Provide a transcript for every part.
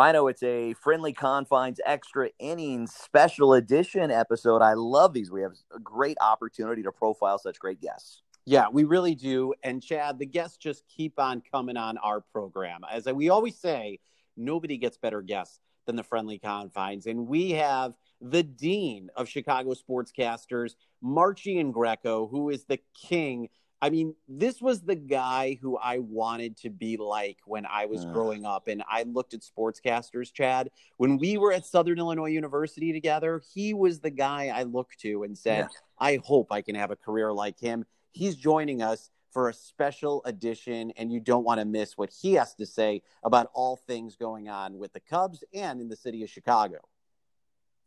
Rhino, it's a friendly confines extra innings special edition episode. I love these. We have a great opportunity to profile such great guests. Yeah, we really do. And Chad, the guests just keep on coming on our program. As we always say, nobody gets better guests than the friendly confines. And we have the dean of Chicago sportscasters, Mark Giangreco, who is the king. I mean, this was the guy who I wanted to be like when I was uh. growing up. And I looked at sportscasters, Chad. When we were at Southern Illinois University together, he was the guy I looked to and said, yeah. I hope I can have a career like him. He's joining us for a special edition, and you don't want to miss what he has to say about all things going on with the Cubs and in the city of Chicago.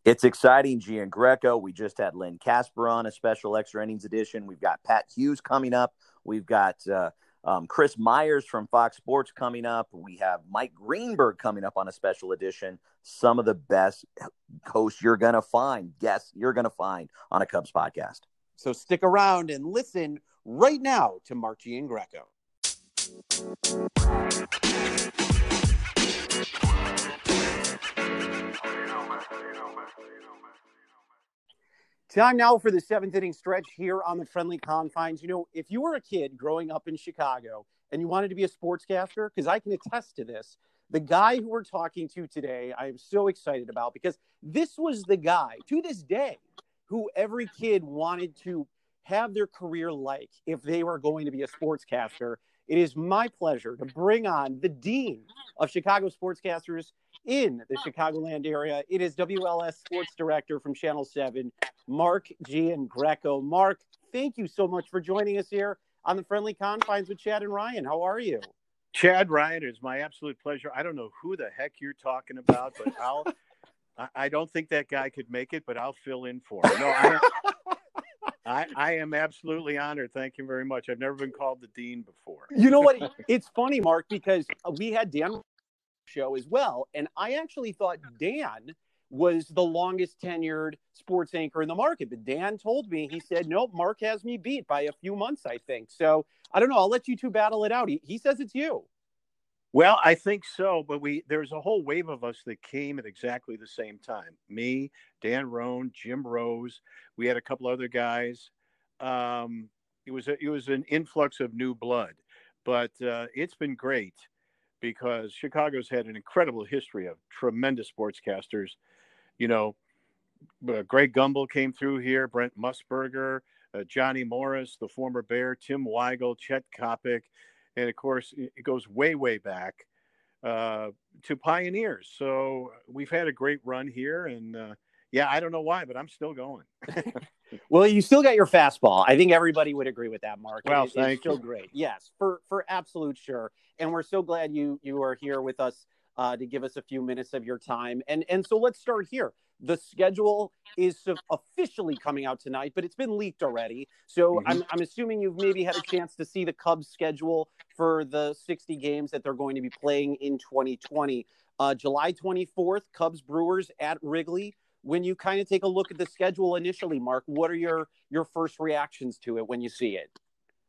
It's exciting, Giangreco. We just had Len Kasper on a special extra innings edition. We've got Pat Hughes coming up. We've got uh, um, Chris Myers from Fox Sports coming up. We have Mike Greenberg coming up on a special edition. Some of the best hosts you're going to find, guests you're going to find on a Cubs podcast. So stick around and listen right now to Mark Giangreco. Time now for the seventh inning stretch here on the friendly confines. You know, if you were a kid growing up in Chicago and you wanted to be a sportscaster, because I can attest to this, the guy who we're talking to today, I am so excited about because this was the guy to this day who every kid wanted to have their career like if they were going to be a sportscaster. It is my pleasure to bring on the Dean of Chicago Sportscasters in the Chicagoland area. It is WLS Sports Director from Channel 7, Mark G. and Giangreco. Mark, thank you so much for joining us here on the Friendly Confines with Chad and Ryan. How are you? Chad Ryan, it's my absolute pleasure. I don't know who the heck you're talking about, but I'll. I don't think that guy could make it, but I'll fill in for him. No, I, I, I am absolutely honored. Thank you very much. I've never been called the dean before. You know what? It's funny, Mark, because we had Dan show as well, and I actually thought Dan was the longest tenured sports anchor in the market. But Dan told me, he said, nope, Mark has me beat by a few months, I think. So I don't know. I'll let you two battle it out. He, he says it's you. Well, I think so, but we there's a whole wave of us that came at exactly the same time. Me, Dan Roan, Jim Rose. We had a couple other guys. Um, it was a, it was an influx of new blood, but uh, it's been great because Chicago's had an incredible history of tremendous sportscasters. You know, uh, Greg Gumbel came through here, Brent Musburger, uh, Johnny Morris, the former Bear, Tim Weigel, Chet Coppock and of course it goes way way back uh, to pioneers so we've had a great run here and uh, yeah i don't know why but i'm still going well you still got your fastball i think everybody would agree with that mark well it, thank it's you. great yes for for absolute sure and we're so glad you you are here with us uh, to give us a few minutes of your time and and so let's start here the schedule is officially coming out tonight, but it's been leaked already. So mm-hmm. I'm, I'm assuming you've maybe had a chance to see the Cubs schedule for the 60 games that they're going to be playing in 2020. Uh, July 24th, Cubs Brewers at Wrigley. When you kind of take a look at the schedule initially, Mark, what are your your first reactions to it when you see it?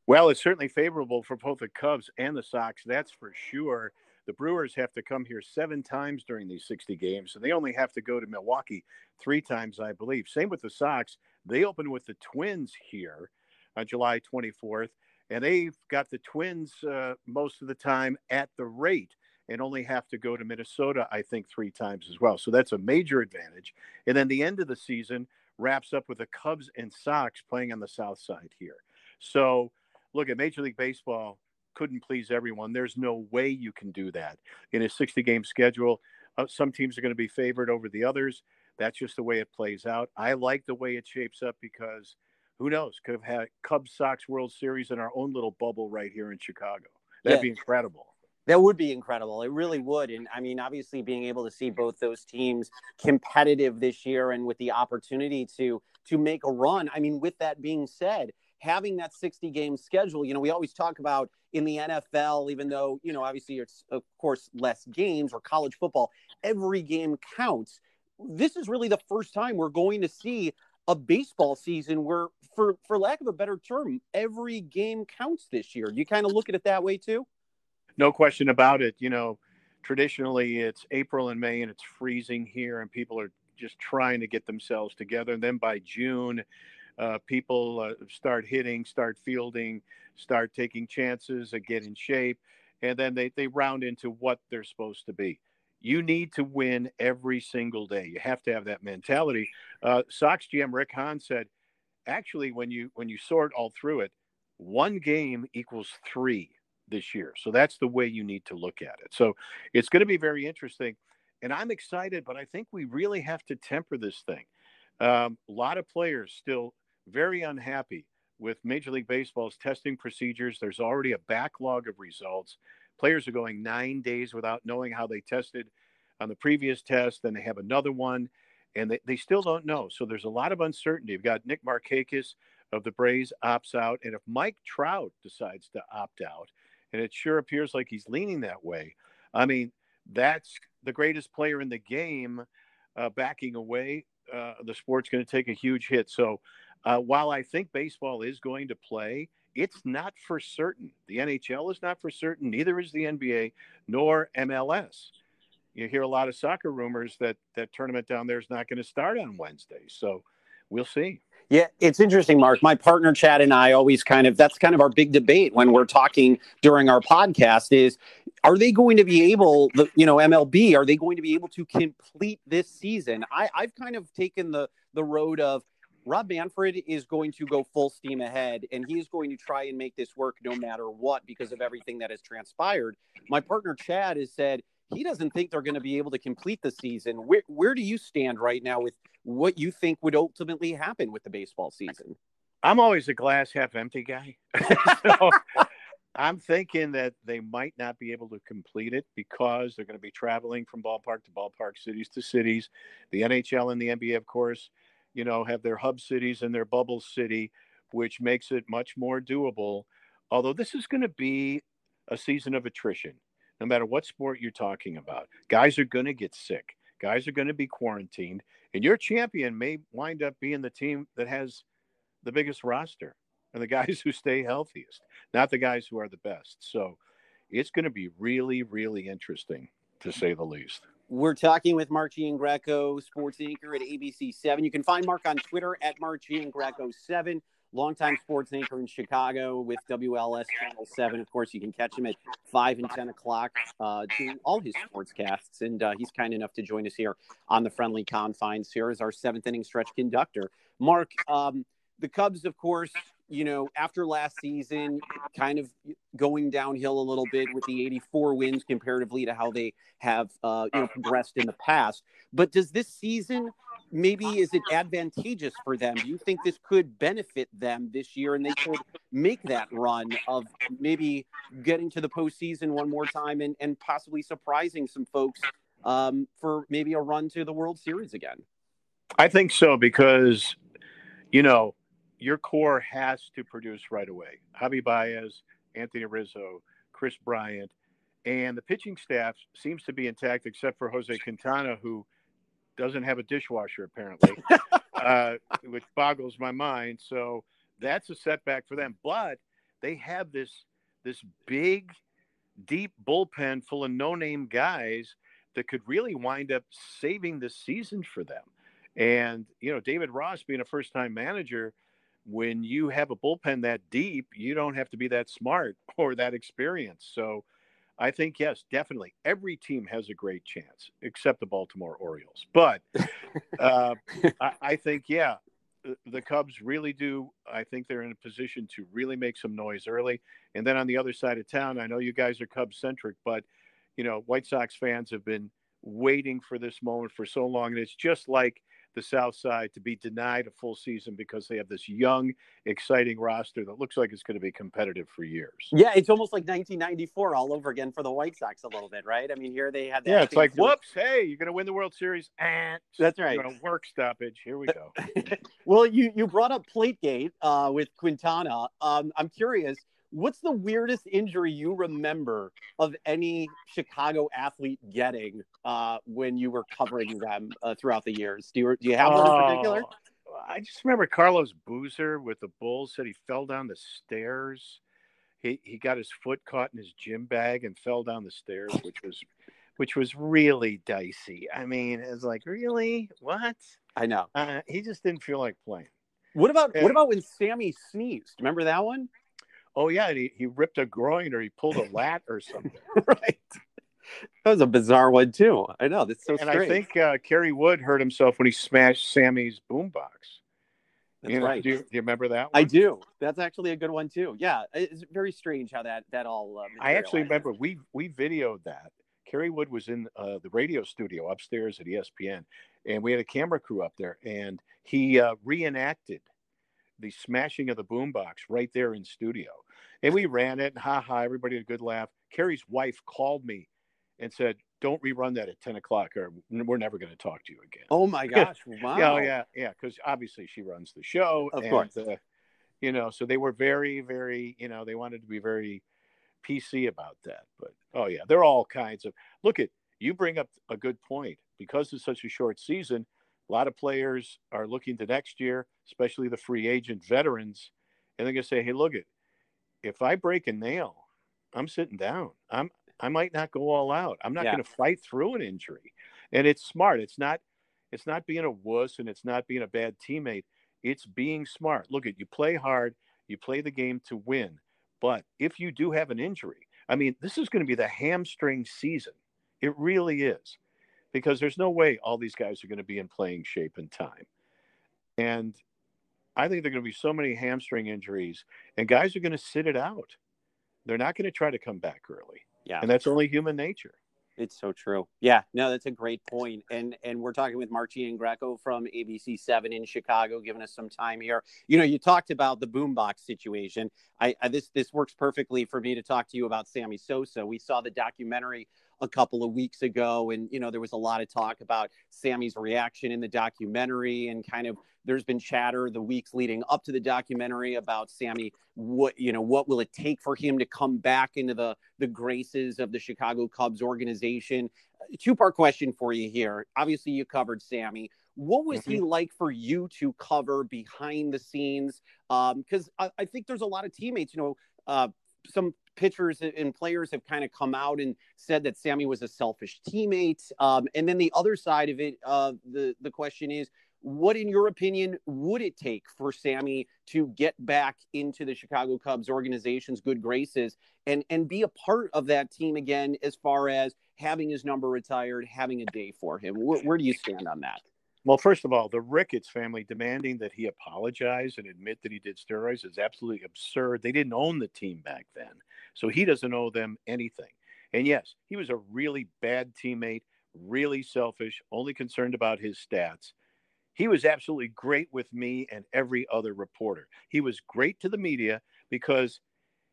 Well, it's certainly favorable for both the Cubs and the Sox, that's for sure. The Brewers have to come here seven times during these 60 games, and they only have to go to Milwaukee three times, I believe. Same with the Sox. They open with the Twins here on July 24th, and they've got the Twins uh, most of the time at the rate and only have to go to Minnesota, I think, three times as well. So that's a major advantage. And then the end of the season wraps up with the Cubs and Sox playing on the south side here. So look at Major League Baseball couldn't please everyone. There's no way you can do that in a 60 game schedule. Uh, some teams are going to be favored over the others. That's just the way it plays out. I like the way it shapes up because who knows? Could have had Cubs Sox World Series in our own little bubble right here in Chicago. That'd yeah. be incredible. That would be incredible. It really would. And I mean, obviously, being able to see both those teams competitive this year and with the opportunity to to make a run. I mean, with that being said, having that 60 game schedule, you know, we always talk about in the NFL, even though, you know, obviously it's, of course, less games or college football, every game counts. This is really the first time we're going to see a baseball season where, for, for lack of a better term, every game counts this year. You kind of look at it that way too? No question about it. You know, traditionally it's April and May and it's freezing here, and people are just trying to get themselves together. And then by June, uh, people uh, start hitting, start fielding, start taking chances, and get in shape, and then they, they round into what they're supposed to be. You need to win every single day. You have to have that mentality. Uh, Sox GM Rick Hahn said, actually, when you when you sort all through it, one game equals three this year. So that's the way you need to look at it. So it's going to be very interesting. And I'm excited, but I think we really have to temper this thing. Um, a lot of players still very unhappy with Major League Baseball's testing procedures. There's already a backlog of results. Players are going nine days without knowing how they tested on the previous test. Then they have another one, and they, they still don't know. So there's a lot of uncertainty. You've got Nick Markakis of the Braves opts out. And if Mike Trout decides to opt out, and it sure appears like he's leaning that way, I mean, that's the greatest player in the game uh, backing away. Uh, the sport's going to take a huge hit. So uh, while I think baseball is going to play, it's not for certain. The NHL is not for certain, neither is the NBA nor MLS. You hear a lot of soccer rumors that that tournament down there is not going to start on Wednesday. So we'll see. Yeah, it's interesting, Mark. My partner Chad and I always kind of that's kind of our big debate when we're talking during our podcast is are they going to be able the you know MLB are they going to be able to complete this season? I I've kind of taken the the road of Rob Manfred is going to go full steam ahead and he is going to try and make this work no matter what because of everything that has transpired. My partner Chad has said he doesn't think they're going to be able to complete the season. Where where do you stand right now with what you think would ultimately happen with the baseball season? I'm always a glass half empty guy. so I'm thinking that they might not be able to complete it because they're going to be traveling from ballpark to ballpark, cities to cities. The NHL and the NBA, of course, you know, have their hub cities and their bubble city, which makes it much more doable. Although this is going to be a season of attrition, no matter what sport you're talking about. Guys are going to get sick. Guys are going to be quarantined, and your champion may wind up being the team that has the biggest roster and the guys who stay healthiest, not the guys who are the best. So it's going to be really, really interesting to say the least. We're talking with Mark Giangreco, sports anchor at ABC7. You can find Mark on Twitter at Mark Giangreco7, longtime sports anchor in Chicago with WLS Channel 7. Of course, you can catch him at 5 and 10 o'clock uh, doing all his sportscasts. And uh, he's kind enough to join us here on the friendly confines here as our seventh inning stretch conductor. Mark, um, the Cubs, of course, you know, after last season, kind of going downhill a little bit with the 84 wins comparatively to how they have, uh, you know, progressed in the past. But does this season maybe is it advantageous for them? Do you think this could benefit them this year, and they could make that run of maybe getting to the postseason one more time and, and possibly surprising some folks um, for maybe a run to the World Series again? I think so because, you know your core has to produce right away. Javi Baez, Anthony Rizzo, Kris Bryant, and the pitching staff seems to be intact except for Jose Quintana, who doesn't have a dishwasher apparently, uh, which boggles my mind. So that's a setback for them. But they have this this big, deep bullpen full of no-name guys that could really wind up saving the season for them. And you know, David Ross being a first-time manager when you have a bullpen that deep, you don't have to be that smart or that experienced. So I think, yes, definitely every team has a great chance except the Baltimore Orioles. But uh, I, I, think, yeah, the Cubs really do. I think they're in a position to really make some noise early. And then on the other side of town, I know you guys are Cubs centric, but, you know, White Sox fans have been waiting for this moment for so long. And it's just like, the South Side to be denied a full season because they have this young, exciting roster that looks like it's going to be competitive for years. Yeah, it's almost like 1994 all over again for the White Sox a little bit, right? I mean, here they had that. Yeah, it's like, whoops, hey, you're going to win the World Series. And that's right. You're work stoppage. Here we go. well, you you brought up Plategate uh, with Quintana. Um, I'm curious What's the weirdest injury you remember of any Chicago athlete getting uh, when you were covering them uh, throughout the years? Do you do you have one in particular? Oh, I just remember Carlos Boozer with the Bulls said he fell down the stairs. He he got his foot caught in his gym bag and fell down the stairs, which was which was really dicey. I mean, it's like, really? What? I know. Uh, he just didn't feel like playing. What about Yeah. what about when Sammy sneezed? Remember that one? Oh yeah, and he, he ripped a groin or he pulled a lat or something. right. That was a bizarre one too. I know. That's so and strange. I think uh, Kerry Wood hurt himself when he smashed Sammy's boombox. that's You know, right. Do you, do you remember that? I do. That's actually a good one too. Yeah, it's very strange how that that all. Uh, I actually remember we we videoed that. Kerry Wood was in uh, the radio studio upstairs at ESPN, and we had a camera crew up there, and he uh, reenacted the smashing of the boombox right there in studio. And we ran it, and ha ha, everybody had a good laugh. Kerry's wife called me and said, "Don't rerun that at ten o'clock, or we're never going to talk to you again." Oh my gosh! Wow. Yeah, oh, yeah, yeah. Because obviously she runs the show, Of and, course. Uh, you know, so they were very, very, you know, they wanted to be very PC about that. But oh yeah, there are all kinds of. Look at you bring up a good point because it's such a short season. A lot of players are looking to next year, especially the free agent veterans, and they're gonna say, "Hey, look it, if I break a nail, I'm sitting down. I'm I might not go all out. I'm not Yeah. going to fight through an injury." And it's smart. It's not it's not being a wuss and it's not being a bad teammate. It's being smart. Look at you play hard, you play the game to win. But if you do have an injury, I mean, this is going to be the hamstring season. It really is. Because there's no way all these guys are going to be in playing shape in time. And I think there are going to be so many hamstring injuries, and guys are going to sit it out. They're not going to try to come back early. Yeah. And that's only human nature. It's so true. Yeah, no, that's a great point. And and we're talking with Mark Giangreco from ABC Seven in Chicago, giving us some time here. You know, you talked about the boombox situation. I, I this this works perfectly for me to talk to you about Sammy Sosa. We saw the documentary a couple of weeks ago, and you know there was a lot of talk about Sammy's reaction in the documentary, and kind of there's been chatter the weeks leading up to the documentary about Sammy. What you know, what will it take for him to come back into the the graces of the Chicago Cubs organization? Two part question for you here. Obviously, you covered Sammy. What was he like for you to cover behind the scenes? Because I, I think there's a lot of teammates. You know, uh, some pitchers and players have kind of come out and said that Sammy was a selfish teammate. Um, and then the other side of it, uh, the the question is, what, in your opinion, would it take for Sammy to get back into the Chicago Cubs organization's good graces and and be a part of that team again, as far as having his number retired, having a day for him? Where, where do you stand on that? Well, first of all, the Ricketts family demanding that he apologize and admit that he did steroids is absolutely absurd. They didn't own the team back then, so he doesn't owe them anything. And yes, he was a really bad teammate, really selfish, only concerned about his stats. He was absolutely great with me and every other reporter. He was great to the media because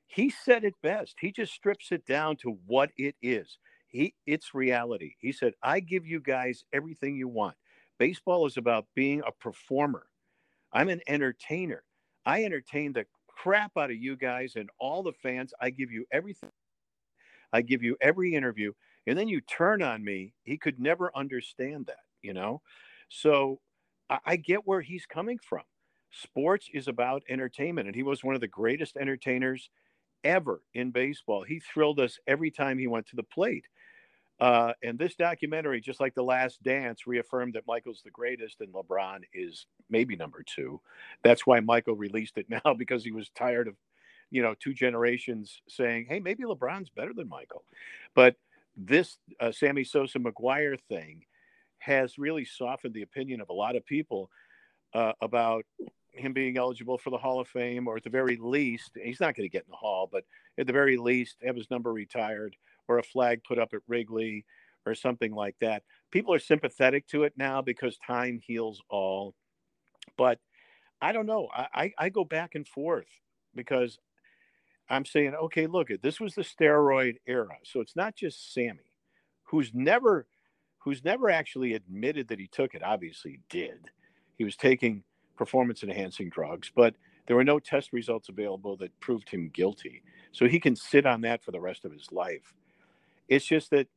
he said it best. He just strips it down to what it is. He it's reality. He said, "I give you guys everything you want. Baseball is about being a performer. I'm an entertainer. I entertain the crap out of you guys and all the fans. I give you everything. I give you every interview. And then you turn on me. He could never understand that, you know? So I, I get where he's coming from. Sports is about entertainment. And he was one of the greatest entertainers ever in baseball. He thrilled us every time he went to the plate. Uh, and this documentary, just like The Last Dance, reaffirmed that Michael's the greatest and LeBron is maybe number two. That's why Michael released it now because he was tired of, you know, two generations saying, hey, maybe LeBron's better than Michael. But this uh, Sammy Sosa McGwire thing has really softened the opinion of a lot of people uh, about him being eligible for the Hall of Fame, or at the very least, he's not going to get in the Hall, but at the very least, have his number retired or a flag put up at Wrigley or something like that. People are sympathetic to it now because time heals all. But I don't know. I, I, go back and forth because I'm saying, okay, look, this was the steroid era. So it's not just Sammy, who's never who's never actually admitted that he took it. Obviously did. He was taking performance enhancing drugs, but there were no test results available that proved him guilty. So he can sit on that for the rest of his life. It's just that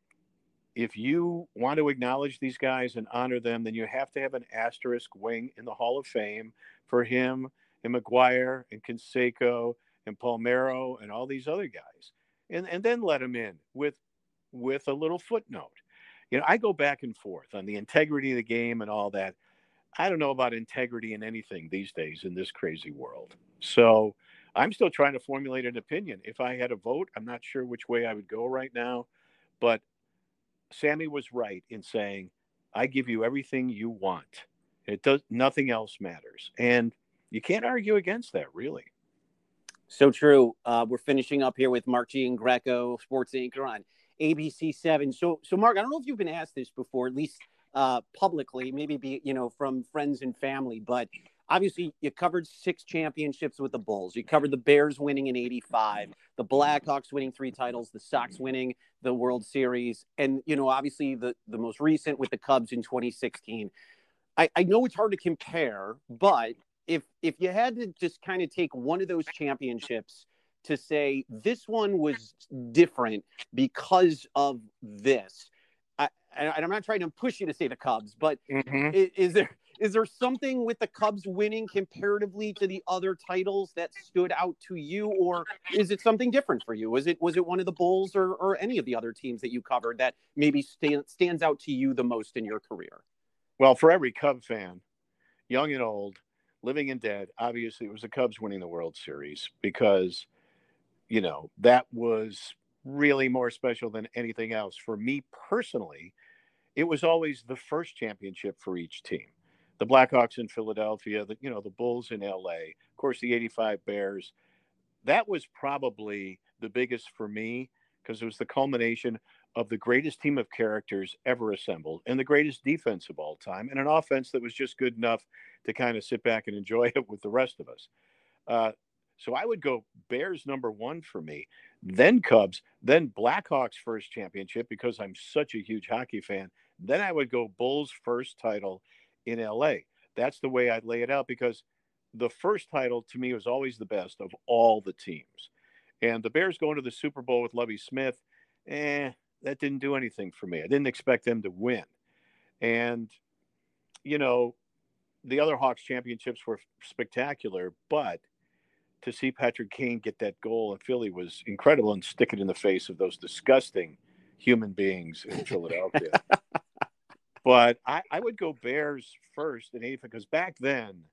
if you want to acknowledge these guys and honor them, then you have to have an asterisk wing in the Hall of Fame for him and McGwire and Canseco and Palmeiro and all these other guys. And, and then let them in with with a little footnote. You know, I go back and forth on the integrity of the game and all that. I don't know about integrity in anything these days in this crazy world. So I'm still trying to formulate an opinion. If I had a vote, I'm not sure which way I would go right now. But Sammy was right in saying, I give you everything you want. It does nothing else matters. And you can't argue against that, really. So true. Uh, we're finishing up here with Mark Greco, sports anchor on ABC Seven. So, so Mark, I don't know if you've been asked this before, at least uh, publicly, maybe be you know from friends and family, but obviously you covered six championships with the Bulls. You covered the Bears winning in 85, the Blackhawks winning three titles, the Sox winning the World Series, and you know, obviously the, the most recent with the Cubs in 2016. I, I know it's hard to compare, but if if you had to just kind of take one of those championships to say this one was different because of this, I, and I'm not trying to push you to say the Cubs, but mm-hmm. is, is there is there something with the Cubs winning comparatively to the other titles that stood out to you, or is it something different for you? Was it was it one of the Bulls or, or any of the other teams that you covered that maybe stand, stands out to you the most in your career? Well, for every Cub fan, young and old, living and dead, obviously it was the Cubs winning the World Series because, you know, that was really more special than anything else. For me personally, it was always the first championship for each team the Blackhawks in Philadelphia, the you know the Bulls in LA, of course the 85 Bears. That was probably the biggest for me because it was the culmination of the greatest team of characters ever assembled and the greatest defense of all time and an offense that was just good enough to kind of sit back and enjoy it with the rest of us. Uh, so I would go Bears number one for me, then Cubs, then Blackhawks first championship because I'm such a huge hockey fan. Then I would go Bulls first title, in LA. That's the way I'd lay it out because the first title to me was always the best of all the teams. And the Bears going to the Super Bowl with Lovie Smith, eh, that didn't do anything for me. I didn't expect them to win. And, you know, the other Hawks championships were spectacular, but to see Patrick Kane get that goal in Philly was incredible and stick it in the face of those disgusting human beings in Philadelphia. But I, I would go Bears first in 85 because back then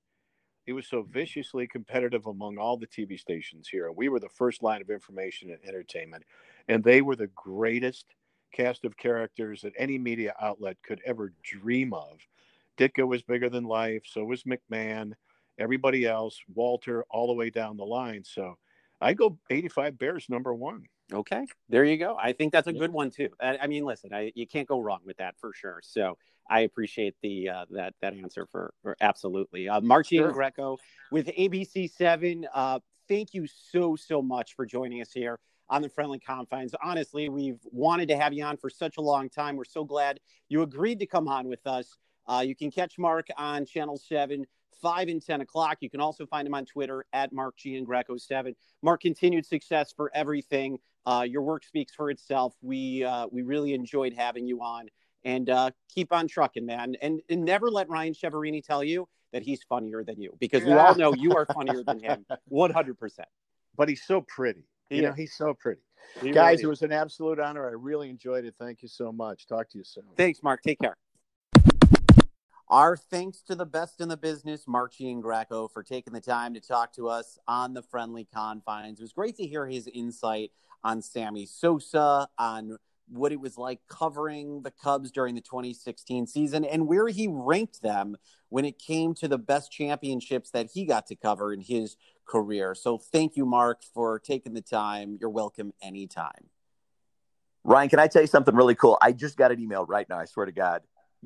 it was so viciously competitive among all the TV stations here. We were the first line of information and entertainment, and they were the greatest cast of characters that any media outlet could ever dream of. Ditka was bigger than life, so was McMahon, everybody else, Walter, all the way down the line. So I go 85 Bears number one. Okay, there you go. I think that's a good one too. I, I mean, listen, I, you can't go wrong with that for sure. So I appreciate the uh, that that answer for, for absolutely. Uh, Marchie sure. Greco with ABC Seven. Uh, thank you so so much for joining us here on the friendly confines. Honestly, we've wanted to have you on for such a long time. We're so glad you agreed to come on with us. Uh, you can catch Mark on Channel Seven 5 and 10 o'clock. You can also find him on Twitter at Mark Giangreco 7. Mark, continued success for everything. Uh, your work speaks for itself. We uh, we really enjoyed having you on, and uh, keep on trucking, man. And, and never let Ryan Cheverini tell you that he's funnier than you, because we all know you are funnier than him, one hundred percent. But he's so pretty. You know, he's so pretty. He Guys, really it was an absolute honor. I really enjoyed it. Thank you so much. Talk to you soon. Thanks, Mark. Take care. Our thanks to the best in the business, Mark Giangreco, for taking the time to talk to us on the friendly confines. It was great to hear his insight on Sammy Sosa, on what it was like covering the Cubs during the 2016 season, and where he ranked them when it came to the best championships that he got to cover in his career. So thank you, Mark, for taking the time. You're welcome anytime. Ryan, can I tell you something really cool? I just got an email right now. I swear to God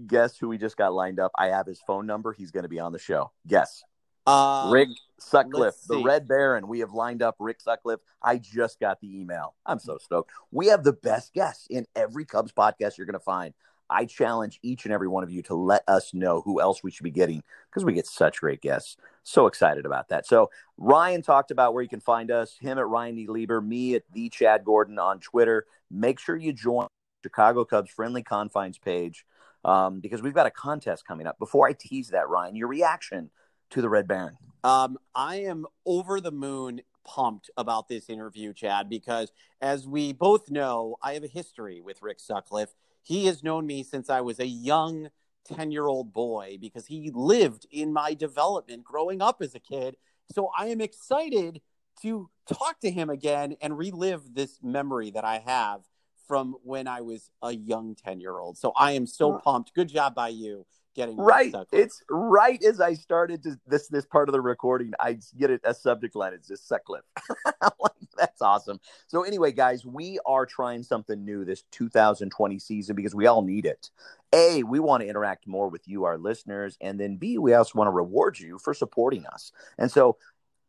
guess who we just got lined up? I have his phone number. He's going to be on the show. Guess. Um, Rick Sutcliffe, the Red Baron. We have lined up Rick Sutcliffe. I just got the email. I'm so stoked. We have the best guests in every Cubs podcast you're going to find. I challenge each and every one of you to let us know who else we should be getting because we get such great guests. So excited about that. So Ryan talked about where you can find us, him at Ryan E. Lieber, me at the Chad Gordon on Twitter. Make sure you join Chicago Cubs friendly confines page um, because we've got a contest coming up. Before I tease that, Ryan, your reaction to the Red Baron? Um, I am over the moon pumped about this interview, Chad, because as we both know, I have a history with Rick Sutcliffe. He has known me since I was a young 10 year old boy because he lived in my development growing up as a kid. So I am excited to talk to him again and relive this memory that I have from when I was a young 10 year old. So I am so pumped. Good job by you getting right. It's right as I started to, this this part of the recording. I get it a subject line. It's just Sutcliffe. That's awesome. So anyway, guys, we are trying something new this 2020 season because we all need it. A, we want to interact more with you, our listeners, and then B, we also want to reward you for supporting us. And so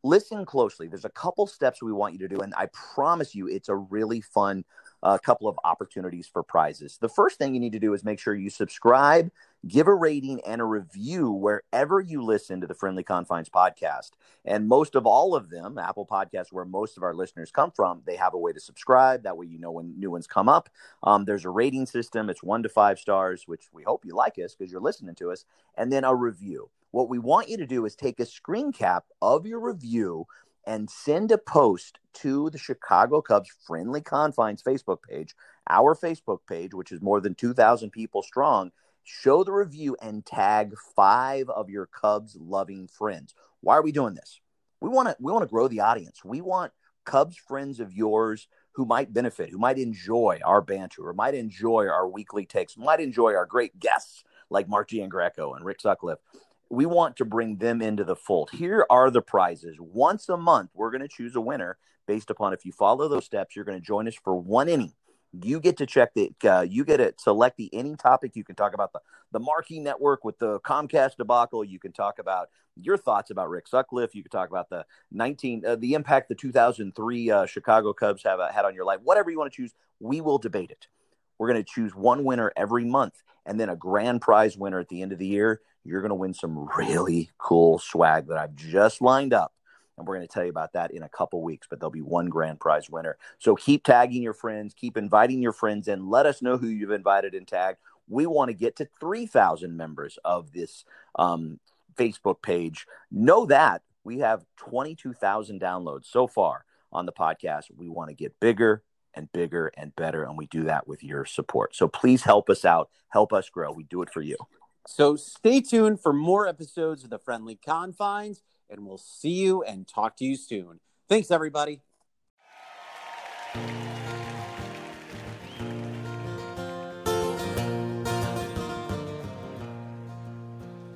listen closely. There's a couple steps we want you to do, and I promise you, it's a really fun a couple of opportunities for prizes. The first thing you need to do is make sure you subscribe, give a rating, and a review wherever you listen to the Friendly Confines podcast. And most of all of them, Apple Podcasts, where most of our listeners come from, they have a way to subscribe. That way, you know when new ones come up. Um, there's a rating system. It's one to five stars, which we hope you like us because you're listening to us, and then a review. What we want you to do is take a screen cap of your review and send a post to the Chicago Cubs Friendly Confines Facebook page, our Facebook page, which is more than 2,000 people strong. Show the review and tag five of your Cubs loving friends. Why are we doing this? We want to we want to grow the audience. We want Cubs friends of yours who might benefit, who might enjoy our banter, or might enjoy our weekly takes, might enjoy our great guests like Mark Giangreco and Rick Sutcliffe we want to bring them into the fold. Here are the prizes. Once a month, we're going to choose a winner based upon if you follow those steps, you're going to join us for one inning. You get to check the, uh, you get to select the any topic. You can talk about the, the Marquee Network with the Comcast debacle. You can talk about your thoughts about Rick Sutcliffe. You can talk about the 19, uh, the impact the 2003 uh, Chicago Cubs have uh, had on your life. Whatever you want to choose, we will debate it. We're going to choose one winner every month and then a grand prize winner at the end of the year you're going to win some really cool swag that I've just lined up. And we're going to tell you about that in a couple weeks, but there'll be one grand prize winner. So keep tagging your friends, keep inviting your friends in. Let us know who you've invited and tagged. We want to get to 3,000 members of this um, Facebook page. Know that we have 22,000 downloads so far on the podcast. We want to get bigger and bigger and better, and we do that with your support. So please help us out, help us grow. We do it for you. So stay tuned for more episodes of the Friendly Confines, and we'll see you and talk to you soon. Thanks, everybody.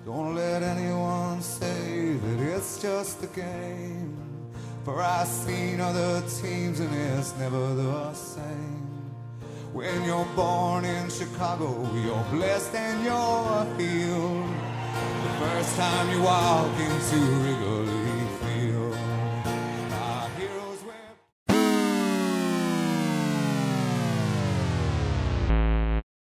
Don't let anyone say that it's just a game. For I've seen other teams and it's never the same. When you're born in Chicago, you're blessed and you're healed. The first time you walk into Wrigley